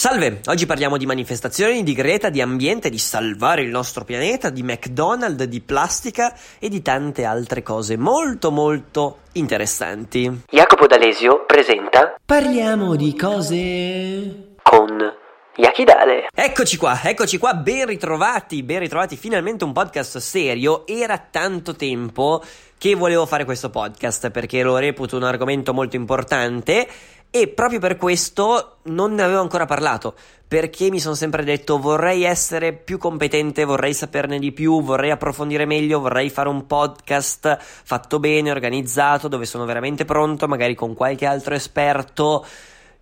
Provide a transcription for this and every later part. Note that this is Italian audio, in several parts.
Salve, oggi parliamo di manifestazioni, di Greta, di ambiente, di salvare il nostro pianeta, di McDonald's, di plastica e di tante altre cose molto molto interessanti. Jacopo D'Alesio presenta Parliamo di cose con Yakidale. Eccoci qua, eccoci qua, ben ritrovati, ben ritrovati, finalmente un podcast serio. Era tanto tempo che volevo fare questo podcast perché lo reputo un argomento molto importante e proprio per questo non ne avevo ancora parlato, perché mi sono sempre detto vorrei essere più competente, vorrei saperne di più, vorrei approfondire meglio, vorrei fare un podcast fatto bene, organizzato, dove sono veramente pronto, magari con qualche altro esperto.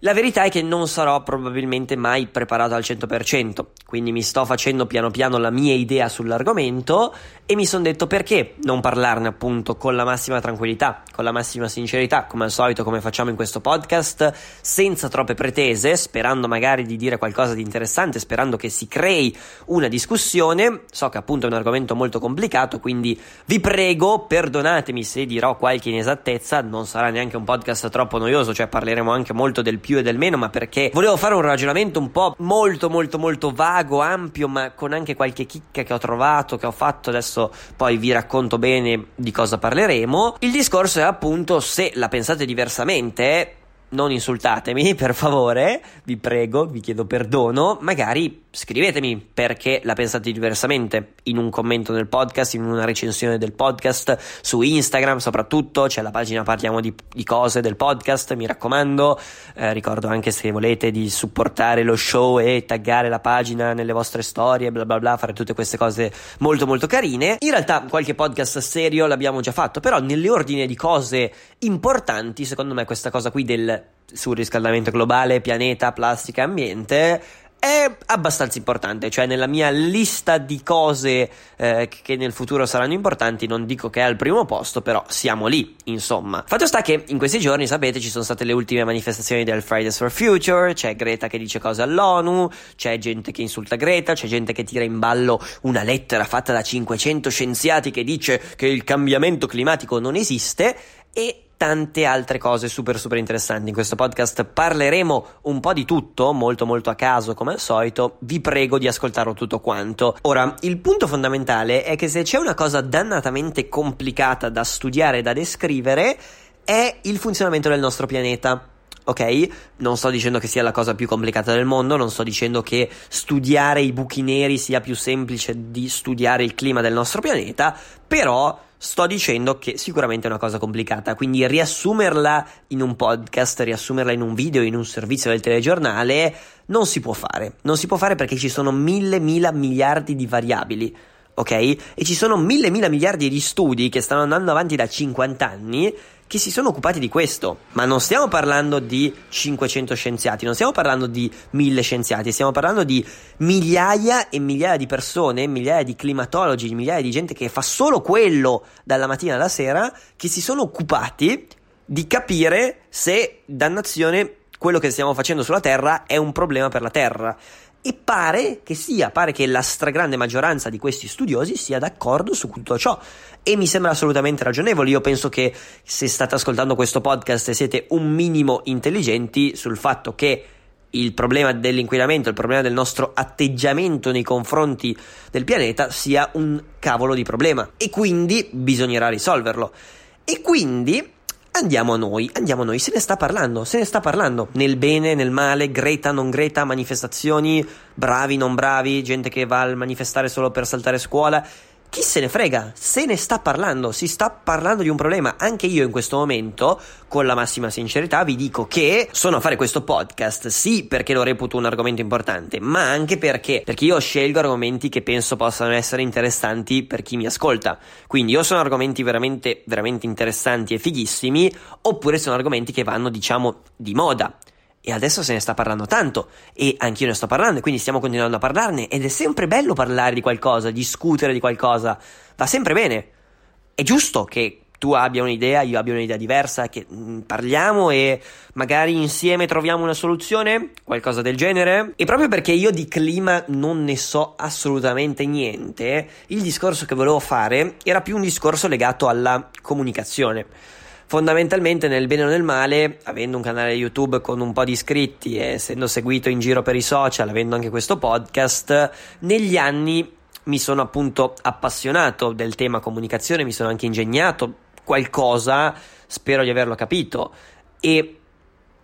La verità è che non sarò probabilmente mai preparato al 100%, quindi mi sto facendo piano piano la mia idea sull'argomento e mi sono detto perché non parlarne appunto con la massima tranquillità, con la massima sincerità, come al solito come facciamo in questo podcast, senza troppe pretese, sperando magari di dire qualcosa di interessante, sperando che si crei una discussione. So che appunto è un argomento molto complicato, quindi vi prego, perdonatemi se dirò qualche inesattezza, non sarà neanche un podcast troppo noioso, cioè parleremo anche molto del più e del meno, ma perché volevo fare un ragionamento un po' molto molto molto vago, ampio, ma con anche qualche chicca che ho trovato, che ho fatto, adesso poi vi racconto bene di cosa parleremo. Il discorso è appunto se la pensate diversamente, non insultatemi, per favore, vi prego, vi chiedo perdono, magari scrivetemi perché la pensate diversamente in un commento nel podcast, in una recensione del podcast, su Instagram soprattutto, c'è la pagina Parliamo di, di cose del podcast, mi raccomando, eh, ricordo anche se volete di supportare lo show e taggare la pagina nelle vostre storie, bla bla bla, fare tutte queste cose molto molto carine. In realtà qualche podcast serio l'abbiamo già fatto, però nell'ordine di cose importanti, secondo me questa cosa qui del surriscaldamento globale, pianeta, plastica, ambiente è abbastanza importante, cioè nella mia lista di cose eh, che nel futuro saranno importanti, non dico che è al primo posto, però siamo lì, insomma. Fatto sta che in questi giorni, sapete, ci sono state le ultime manifestazioni del Fridays for Future, c'è Greta che dice cose all'ONU, c'è gente che insulta Greta, c'è gente che tira in ballo una lettera fatta da 500 scienziati che dice che il cambiamento climatico non esiste e tante altre cose super super interessanti. In questo podcast parleremo un po' di tutto, molto molto a caso come al solito. Vi prego di ascoltarlo tutto quanto. Ora, il punto fondamentale è che se c'è una cosa dannatamente complicata da studiare e da descrivere è il funzionamento del nostro pianeta. Ok? Non sto dicendo che sia la cosa più complicata del mondo, non sto dicendo che studiare i buchi neri sia più semplice di studiare il clima del nostro pianeta, però sto dicendo che sicuramente è una cosa complicata, quindi riassumerla in un podcast, riassumerla in un video, in un servizio del telegiornale, non si può fare. Non si può fare perché ci sono mille, mila miliardi di variabili. Ok? E ci sono mille, mila miliardi di studi che stanno andando avanti da 50 anni che si sono occupati di questo. Ma non stiamo parlando di 500 scienziati, non stiamo parlando di 1000 scienziati, stiamo parlando di migliaia e migliaia di persone, migliaia di climatologi, migliaia di gente che fa solo quello dalla mattina alla sera, che si sono occupati di capire se, dannazione, quello che stiamo facendo sulla Terra è un problema per la Terra. E pare che sia, pare che la stragrande maggioranza di questi studiosi sia d'accordo su tutto ciò. E mi sembra assolutamente ragionevole. Io penso che se state ascoltando questo podcast e siete un minimo intelligenti sul fatto che il problema dell'inquinamento, il problema del nostro atteggiamento nei confronti del pianeta sia un cavolo di problema. E quindi bisognerà risolverlo. E quindi Andiamo a noi, andiamo a noi, se ne sta parlando, se ne sta parlando, nel bene, nel male, Greta, non Greta, manifestazioni, bravi, non bravi, gente che va a manifestare solo per saltare scuola, chi se ne frega? Se ne sta parlando, si sta parlando di un problema. Anche io in questo momento, con la massima sincerità, vi dico che sono a fare questo podcast, sì perché lo reputo un argomento importante, ma anche perché, perché io scelgo argomenti che penso possano essere interessanti per chi mi ascolta. Quindi o sono argomenti veramente, veramente interessanti e fighissimi, oppure sono argomenti che vanno, diciamo, di moda. E adesso se ne sta parlando tanto e anch'io ne sto parlando e quindi stiamo continuando a parlarne ed è sempre bello parlare di qualcosa, discutere di qualcosa, va sempre bene. È giusto che tu abbia un'idea, io abbia un'idea diversa, che mm, parliamo e magari insieme troviamo una soluzione, qualcosa del genere. E proprio perché io di clima non ne so assolutamente niente, il discorso che volevo fare era più un discorso legato alla comunicazione. Fondamentalmente, nel bene o nel male, avendo un canale YouTube con un po' di iscritti e essendo seguito in giro per i social, avendo anche questo podcast, negli anni mi sono appunto appassionato del tema comunicazione, mi sono anche ingegnato qualcosa, spero di averlo capito. E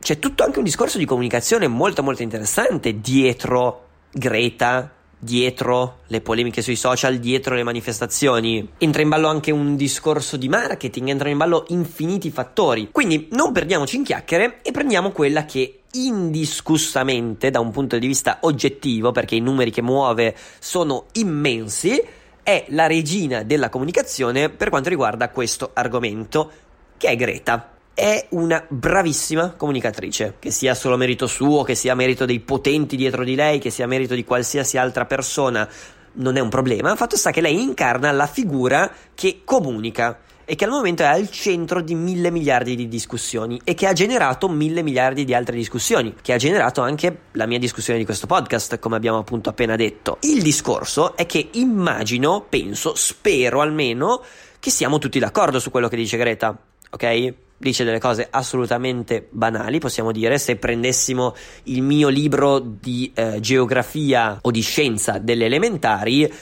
c'è tutto anche un discorso di comunicazione molto molto interessante dietro Greta, dietro le polemiche sui social, dietro le manifestazioni. Entra in ballo anche un discorso di marketing, entrano in ballo infiniti fattori. Quindi non perdiamoci in chiacchiere e prendiamo quella che indiscussamente, da un punto di vista oggettivo, perché i numeri che muove sono immensi, è la regina della comunicazione per quanto riguarda questo argomento, che è Greta è una bravissima comunicatrice, che sia solo merito suo, che sia merito dei potenti dietro di lei, che sia merito di qualsiasi altra persona, non è un problema. Fatto sta che lei incarna la figura che comunica e che al momento è al centro di mille miliardi di discussioni e che ha generato mille miliardi di altre discussioni, che ha generato anche la mia discussione di questo podcast, come abbiamo appunto appena detto. Il discorso è che immagino, penso, spero almeno che siamo tutti d'accordo su quello che dice Greta, ok? Dice delle cose assolutamente banali, possiamo dire, se prendessimo il mio libro di eh, geografia o di scienza delle elementari,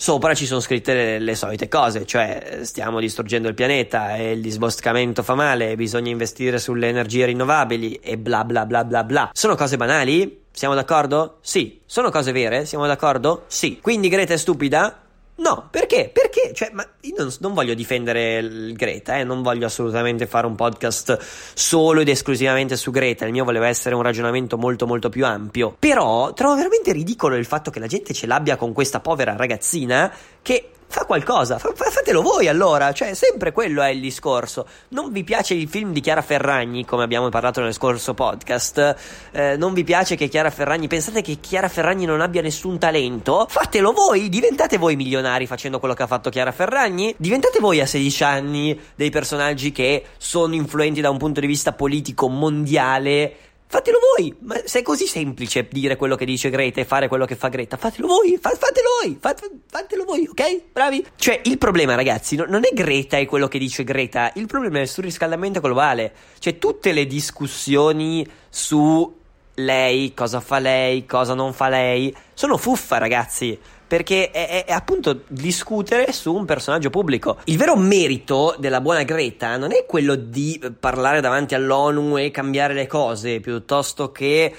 sopra ci sono scritte le, le, solite cose, cioè stiamo distruggendo il pianeta e il disboscamento fa male, bisogna investire sulle energie rinnovabili e bla bla bla bla bla. Sono cose banali? Siamo d'accordo? Sì. Sono cose vere? Siamo d'accordo? Sì. Quindi Greta è stupida? No, perché? Perché? Cioè, ma io non, non voglio difendere Greta, eh, non voglio assolutamente fare un podcast solo ed esclusivamente su Greta, il mio voleva essere un ragionamento molto molto più ampio. Però trovo veramente ridicolo il fatto che la gente ce l'abbia con questa povera ragazzina che fa qualcosa, fa, fatelo voi allora, cioè sempre quello è il discorso. Non vi piace il film di Chiara Ferragni, come abbiamo parlato nel scorso podcast, eh, non vi piace che Chiara Ferragni, pensate che Chiara Ferragni non abbia nessun talento? Fatelo voi, diventate voi milionari facendo quello che ha fatto Chiara Ferragni, diventate voi a 16 anni dei personaggi che sono influenti da un punto di vista politico mondiale Fatelo voi, ma se è così semplice dire quello che dice Greta e fare quello che fa Greta, fatelo voi, fa- fatelo voi, fa- fatelo voi, ok? Bravi? Cioè, il problema, ragazzi, no- non è Greta e quello che dice Greta, il problema è il surriscaldamento globale. Cioè, tutte le discussioni su lei, cosa fa lei, cosa non fa lei, sono fuffa, ragazzi perché è, è, appunto discutere su un personaggio pubblico. Il vero merito della buona Greta non è quello di parlare davanti all'ONU e cambiare le cose, piuttosto che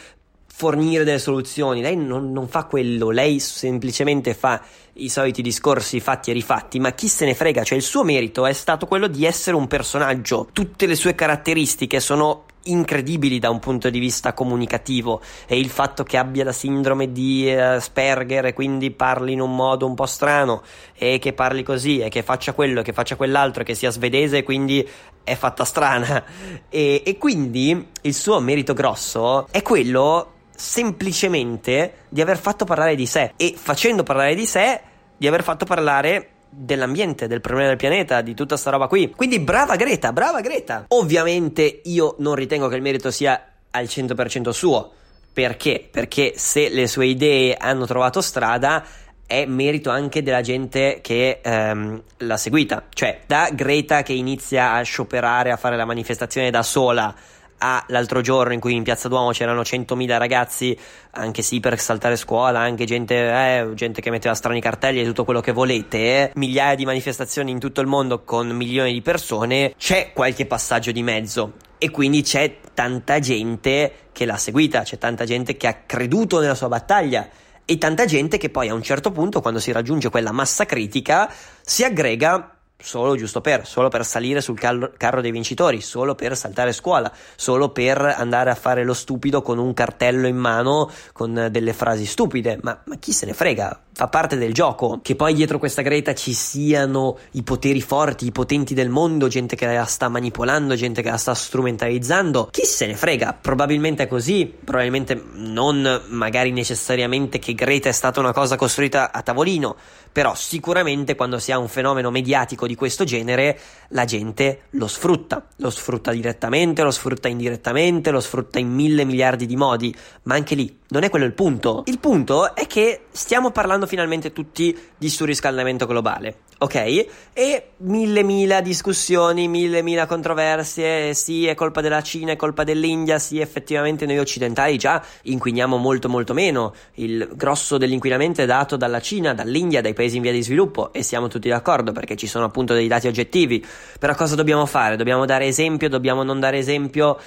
fornire delle soluzioni. Lei non, non fa quello, lei semplicemente fa i soliti discorsi fatti e rifatti, ma chi se ne frega, cioè il suo merito è stato quello di essere un personaggio. Tutte le sue caratteristiche sono incredibili da un punto di vista comunicativo e il fatto che abbia la sindrome di Asperger e quindi parli in un modo un po' strano e che parli così e che faccia quello e che faccia quell'altro e che sia svedese e quindi è fatta strana. E, e quindi il suo merito grosso è quello semplicemente di aver fatto parlare di sé. E facendo parlare di sé di aver fatto parlare dell'ambiente, del problema del pianeta, di tutta sta roba qui. Quindi brava Greta, brava Greta. Ovviamente io non ritengo che il merito sia al 100% suo. Perché? Perché se le sue idee hanno trovato strada è merito anche della gente che ehm, l'ha seguita. Cioè, da Greta che inizia a scioperare, a fare la manifestazione da sola a l'altro giorno in cui in Piazza Duomo c'erano 100.000 ragazzi, anche sì per saltare scuola, anche gente, eh, gente che metteva strani cartelli e tutto quello che volete, eh. migliaia di manifestazioni in tutto il mondo con milioni di persone, c'è qualche passaggio di mezzo e quindi c'è tanta gente che l'ha seguita, c'è tanta gente che ha creduto nella sua battaglia e tanta gente che poi a un certo punto, quando si raggiunge quella massa critica, si aggrega solo giusto per, solo per salire sul carro, carro dei vincitori, solo per saltare scuola, solo per andare a fare lo stupido con un cartello in mano con delle frasi stupide. Ma, ma chi se ne frega? Fa parte del gioco. Che poi dietro questa Greta ci siano i poteri forti, i potenti del mondo, gente che la sta manipolando, gente che la sta strumentalizzando. Chi se ne frega? Probabilmente è così, probabilmente non magari necessariamente che Greta è stata una cosa costruita a tavolino, però sicuramente quando si ha un fenomeno mediatico di questo genere la gente lo sfrutta, lo sfrutta direttamente, lo sfrutta indirettamente, lo sfrutta in mille miliardi di modi, ma anche lì non è quello il punto. Il punto è che stiamo parlando finalmente tutti di surriscaldamento globale. Ok? E mille mila discussioni, mille mila controversie, sì è colpa della Cina, è colpa dell'India, sì effettivamente noi occidentali già inquiniamo molto molto meno, il grosso dell'inquinamento è dato dalla Cina, dall'India, dai paesi in via di sviluppo e siamo tutti d'accordo perché ci sono appunto dei dati oggettivi, però cosa dobbiamo fare? Dobbiamo dare esempio, dobbiamo non dare esempio?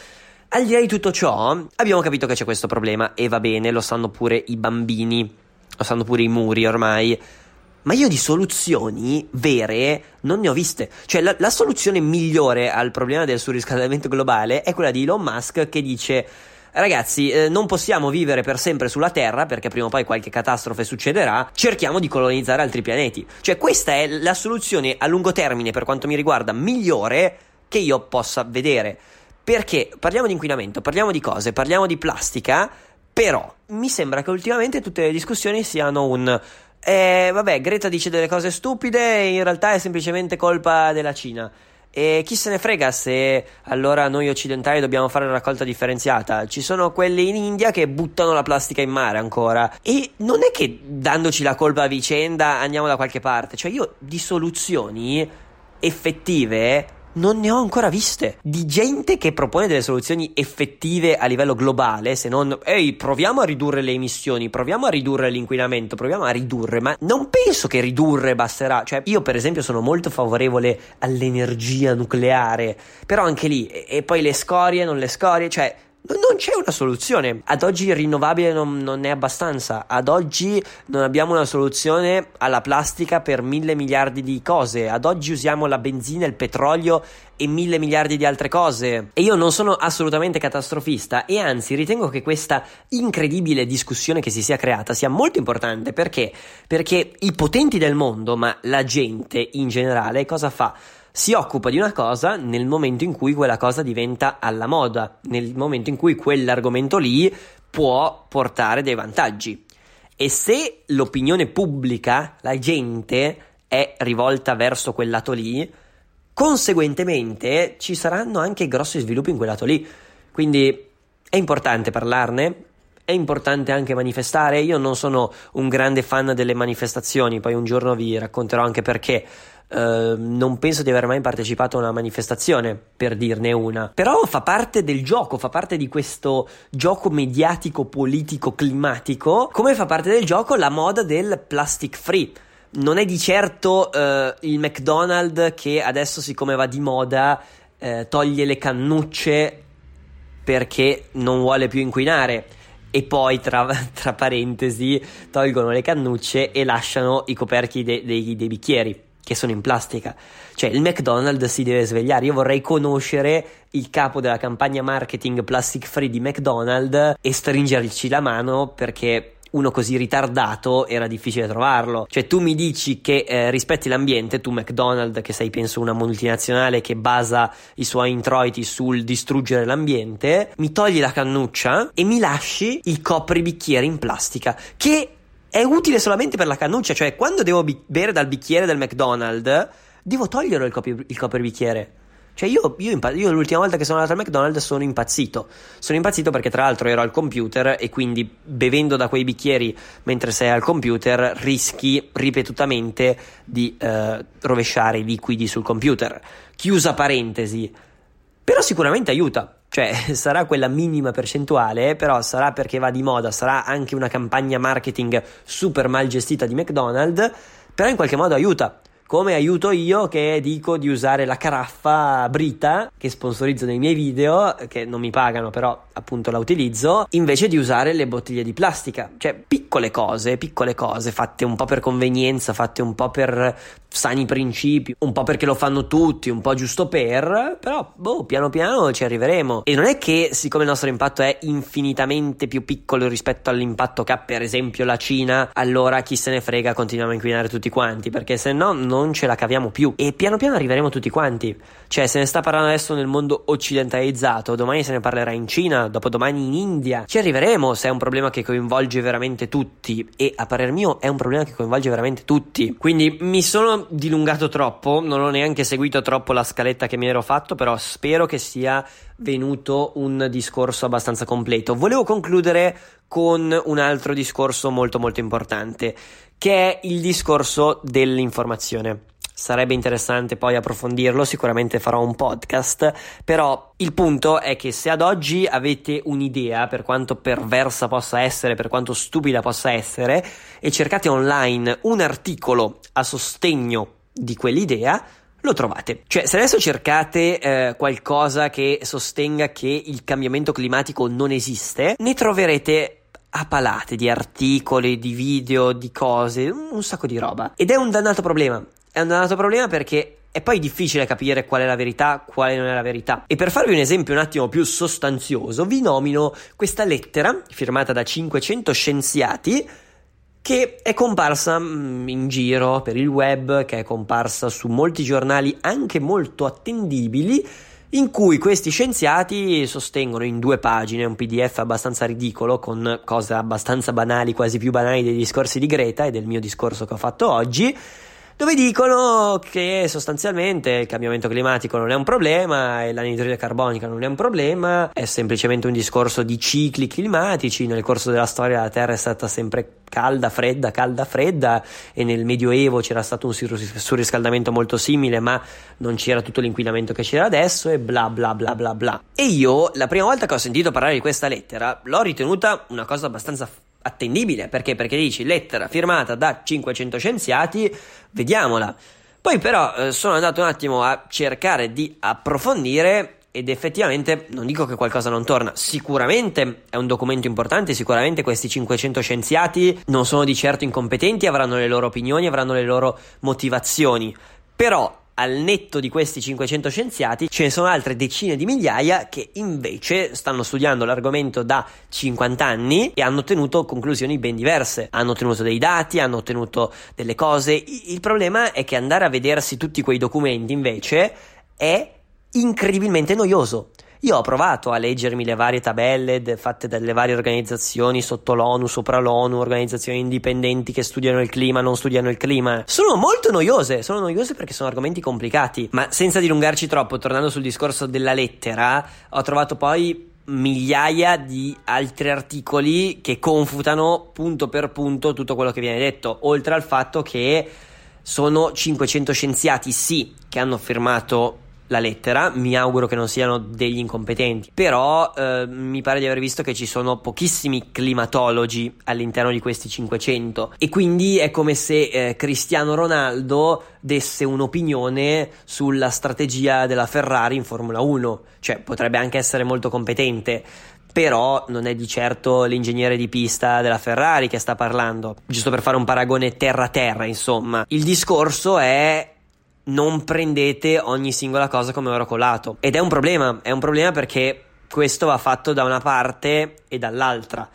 Al di là di tutto ciò, abbiamo capito che c'è questo problema e va bene, lo sanno pure i bambini, lo sanno pure i muri ormai. Ma io di soluzioni vere non ne ho viste. Cioè, la, la, soluzione migliore al problema del surriscaldamento globale è quella di Elon Musk che dice. Ragazzi, eh, non possiamo vivere per sempre sulla Terra perché prima o poi qualche catastrofe succederà. Cerchiamo di colonizzare altri pianeti. Cioè, questa è la soluzione a lungo termine, per quanto mi riguarda, migliore che io possa vedere. Perché parliamo di inquinamento, parliamo di cose, parliamo di plastica, però mi sembra che ultimamente tutte le discussioni siano un eh, vabbè, Greta dice delle cose stupide, in realtà è semplicemente colpa della Cina. E chi se ne frega se allora noi occidentali dobbiamo fare una raccolta differenziata? Ci sono quelli in India che buttano la plastica in mare ancora. E non è che dandoci la colpa a vicenda andiamo da qualche parte. Cioè, io di soluzioni effettive non ne ho ancora viste. Di gente che propone delle soluzioni effettive a livello globale, se non, ehi, proviamo a ridurre le emissioni, proviamo a ridurre l'inquinamento, proviamo a ridurre, ma non penso che ridurre basterà. Cioè, io per esempio sono molto favorevole all'energia nucleare, però anche lì, e, e poi le scorie, non le scorie, cioè non c'è una soluzione. Ad oggi il rinnovabile non, non, è abbastanza. Ad oggi non abbiamo una soluzione alla plastica per mille miliardi di cose. Ad oggi usiamo la benzina, il petrolio e mille miliardi di altre cose. E io non sono assolutamente catastrofista e anzi ritengo che questa incredibile discussione che si sia creata sia molto importante perché? Perché i potenti del mondo, ma la gente in generale, cosa fa? Si occupa di una cosa nel momento in cui quella cosa diventa alla moda, nel momento in cui quell'argomento lì può portare dei vantaggi. E se l'opinione pubblica, la gente, è rivolta verso quel lato lì, conseguentemente ci saranno anche grossi sviluppi in quel lato lì. Quindi è importante parlarne, è importante anche manifestare. Io non sono un grande fan delle manifestazioni, poi un giorno vi racconterò anche perché. Uh, non penso di aver mai partecipato a una manifestazione, per dirne una. Però fa parte del gioco, fa parte di questo gioco mediatico, politico, climatico, come fa parte del gioco la moda del plastic free. Non è di certo uh, il McDonald's che adesso, siccome va di moda, uh, toglie le cannucce perché non vuole più inquinare e poi tra, tra, parentesi tolgono le cannucce e lasciano i coperchi de, de, dei bicchieri che sono in plastica. Cioè il McDonald's si deve svegliare. Io vorrei conoscere il capo della campagna marketing plastic free di McDonald's e stringerci la mano perché uno così ritardato era difficile trovarlo. Cioè, tu mi dici che eh, rispetti l'ambiente, tu McDonald's, che sei penso una multinazionale che basa i suoi introiti sul distruggere l'ambiente, mi togli la cannuccia e mi lasci il copribicchiere in plastica, che è utile solamente per la cannuccia, cioè quando devo bi- bere dal bicchiere del McDonald's, devo togliere il, copri- il copribicchiere. Cioè, io, io, impa- io, l'ultima volta che sono andato al McDonald's sono impazzito. Sono impazzito perché, tra l'altro, ero al computer e quindi bevendo da quei bicchieri mentre sei al computer rischi ripetutamente di eh, rovesciare i liquidi sul computer. Chiusa parentesi. Però sicuramente aiuta. Cioè, sarà quella minima percentuale, però sarà perché va di moda, sarà anche una campagna marketing super mal gestita di McDonald's, però in qualche modo aiuta. Come aiuto io che dico di usare la caraffa Brita che sponsorizzo nei miei video, che non mi pagano però appunto la utilizzo, invece di usare le bottiglie di plastica. Cioè piccole cose, piccole cose fatte un po' per convenienza, fatte un po' per sani principi, un po' perché lo fanno tutti, un po' giusto per, però boh, piano piano ci arriveremo. E non è che siccome il nostro impatto è infinitamente più piccolo rispetto all'impatto che ha per esempio la Cina, allora chi se ne frega continuiamo a inquinare tutti quanti, perché se no non ce la caviamo più e piano piano arriveremo tutti quanti. Cioè, se ne sta parlando adesso nel mondo occidentalizzato, domani se ne parlerà in Cina, dopodomani in India. Ci arriveremo se è un problema che coinvolge veramente tutti e a parer mio è un problema che coinvolge veramente tutti. Quindi mi sono dilungato troppo, non ho neanche seguito troppo la scaletta che mi ero fatto, però spero che sia venuto un discorso abbastanza completo. Volevo concludere con un altro discorso molto molto importante che è il discorso dell'informazione. Sarebbe interessante poi approfondirlo, sicuramente farò un podcast, però il punto è che se ad oggi avete un'idea, per quanto perversa possa essere, per quanto stupida possa essere, e cercate online un articolo a sostegno di quell'idea, lo trovate. Cioè, se adesso cercate eh, qualcosa che sostenga che il cambiamento climatico non esiste, ne troverete a palate di articoli, di video, di cose, un sacco di roba. Ed è un dannato problema. È un dannato problema perché è poi difficile capire qual è la verità, quale non è la verità. E per farvi un esempio un attimo più sostanzioso, vi nomino questa lettera firmata da 500 scienziati che è comparsa mm, in giro per il web, che è comparsa su molti giornali anche molto attendibili in cui questi scienziati sostengono in due pagine un PDF abbastanza ridicolo con cose abbastanza banali, quasi più banali dei discorsi di Greta e del mio discorso che ho fatto oggi dove dicono che sostanzialmente il cambiamento climatico non è un problema e l'anidride carbonica non è un problema, è semplicemente un discorso di cicli climatici. Nel corso della storia la Terra è stata sempre calda, fredda, calda, fredda e nel Medioevo c'era stato un surriscaldamento molto simile, ma non c'era tutto l'inquinamento che c'era adesso e bla bla bla bla bla. E io la prima volta che ho sentito parlare di questa lettera l'ho ritenuta una cosa abbastanza attendibile perché? Perché dici lettera firmata da 500 scienziati, vediamola. Poi però eh, sono andato un attimo a cercare di approfondire ed effettivamente non dico che qualcosa non torna, sicuramente è un documento importante, sicuramente questi 500 scienziati non sono di certo incompetenti, avranno le loro opinioni, avranno le loro motivazioni, però al netto di questi 500 scienziati, ce ne sono altre decine di migliaia che invece stanno studiando l'argomento da 50 anni e hanno ottenuto conclusioni ben diverse. Hanno ottenuto dei dati, hanno ottenuto delle cose. Il problema è che andare a vedersi tutti quei documenti invece è incredibilmente noioso. Io ho provato a leggermi le varie tabelle fatte dalle varie organizzazioni sotto l'ONU, sopra l'ONU, organizzazioni indipendenti che studiano il clima, non studiano il clima. Sono molto noiose, sono noiose perché sono argomenti complicati. Ma senza dilungarci troppo, tornando sul discorso della lettera, ho trovato poi migliaia di altri articoli che confutano punto per punto tutto quello che viene detto, oltre al fatto che sono 500 scienziati, sì, che hanno firmato la lettera, mi auguro che non siano degli incompetenti, però eh, mi pare di aver visto che ci sono pochissimi climatologi all'interno di questi 500 e quindi è come se eh, Cristiano Ronaldo desse un'opinione sulla strategia della Ferrari in Formula 1, cioè potrebbe anche essere molto competente, però non è di certo l'ingegnere di pista della Ferrari che sta parlando, giusto per fare un paragone terra-terra, insomma. Il discorso è non prendete ogni singola cosa come oro colato. Ed è un problema, è un problema perché questo va fatto da una parte e dall'altra.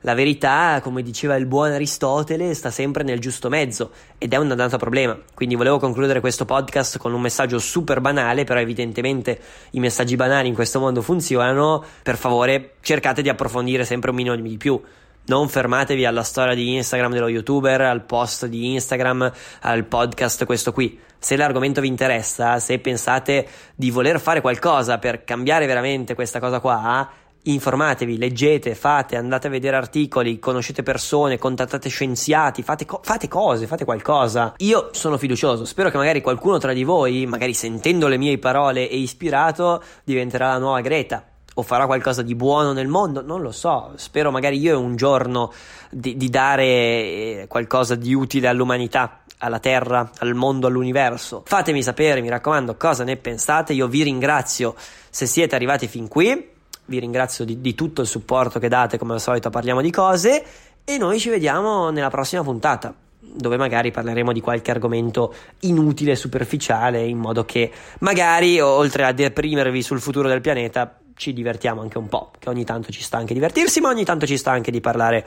La verità, come diceva il buon Aristotele, sta sempre nel giusto mezzo ed è un dannato problema. Quindi volevo concludere questo podcast con un messaggio super banale, però evidentemente i messaggi banali in questo mondo funzionano. Per favore, cercate di approfondire sempre un minimo di più. Non fermatevi alla storia di Instagram dello youtuber, al post di Instagram, al podcast questo qui. Se l'argomento vi interessa, se pensate di voler fare qualcosa per cambiare veramente questa cosa qua, informatevi, leggete, fate, andate a vedere articoli, conoscete persone, contattate scienziati, fate, co- fate, cose, fate qualcosa. Io sono fiducioso, spero che magari qualcuno tra di voi, magari sentendo le mie parole e ispirato, diventerà la nuova Greta o farà qualcosa di buono nel mondo, non lo so, spero magari io un giorno di, di dare eh, qualcosa di utile all'umanità alla Terra, al mondo, all'universo. Fatemi sapere, mi raccomando, cosa ne pensate. Io vi ringrazio se siete arrivati fin qui. Vi ringrazio di, di tutto il supporto che date, come al solito parliamo di cose e noi ci vediamo nella prossima puntata dove magari parleremo di qualche argomento inutile, superficiale, in modo che magari, oltre a deprimervi sul futuro del pianeta, ci divertiamo anche un po', che ogni tanto ci sta anche divertirsi, ma ogni tanto ci sta anche di parlare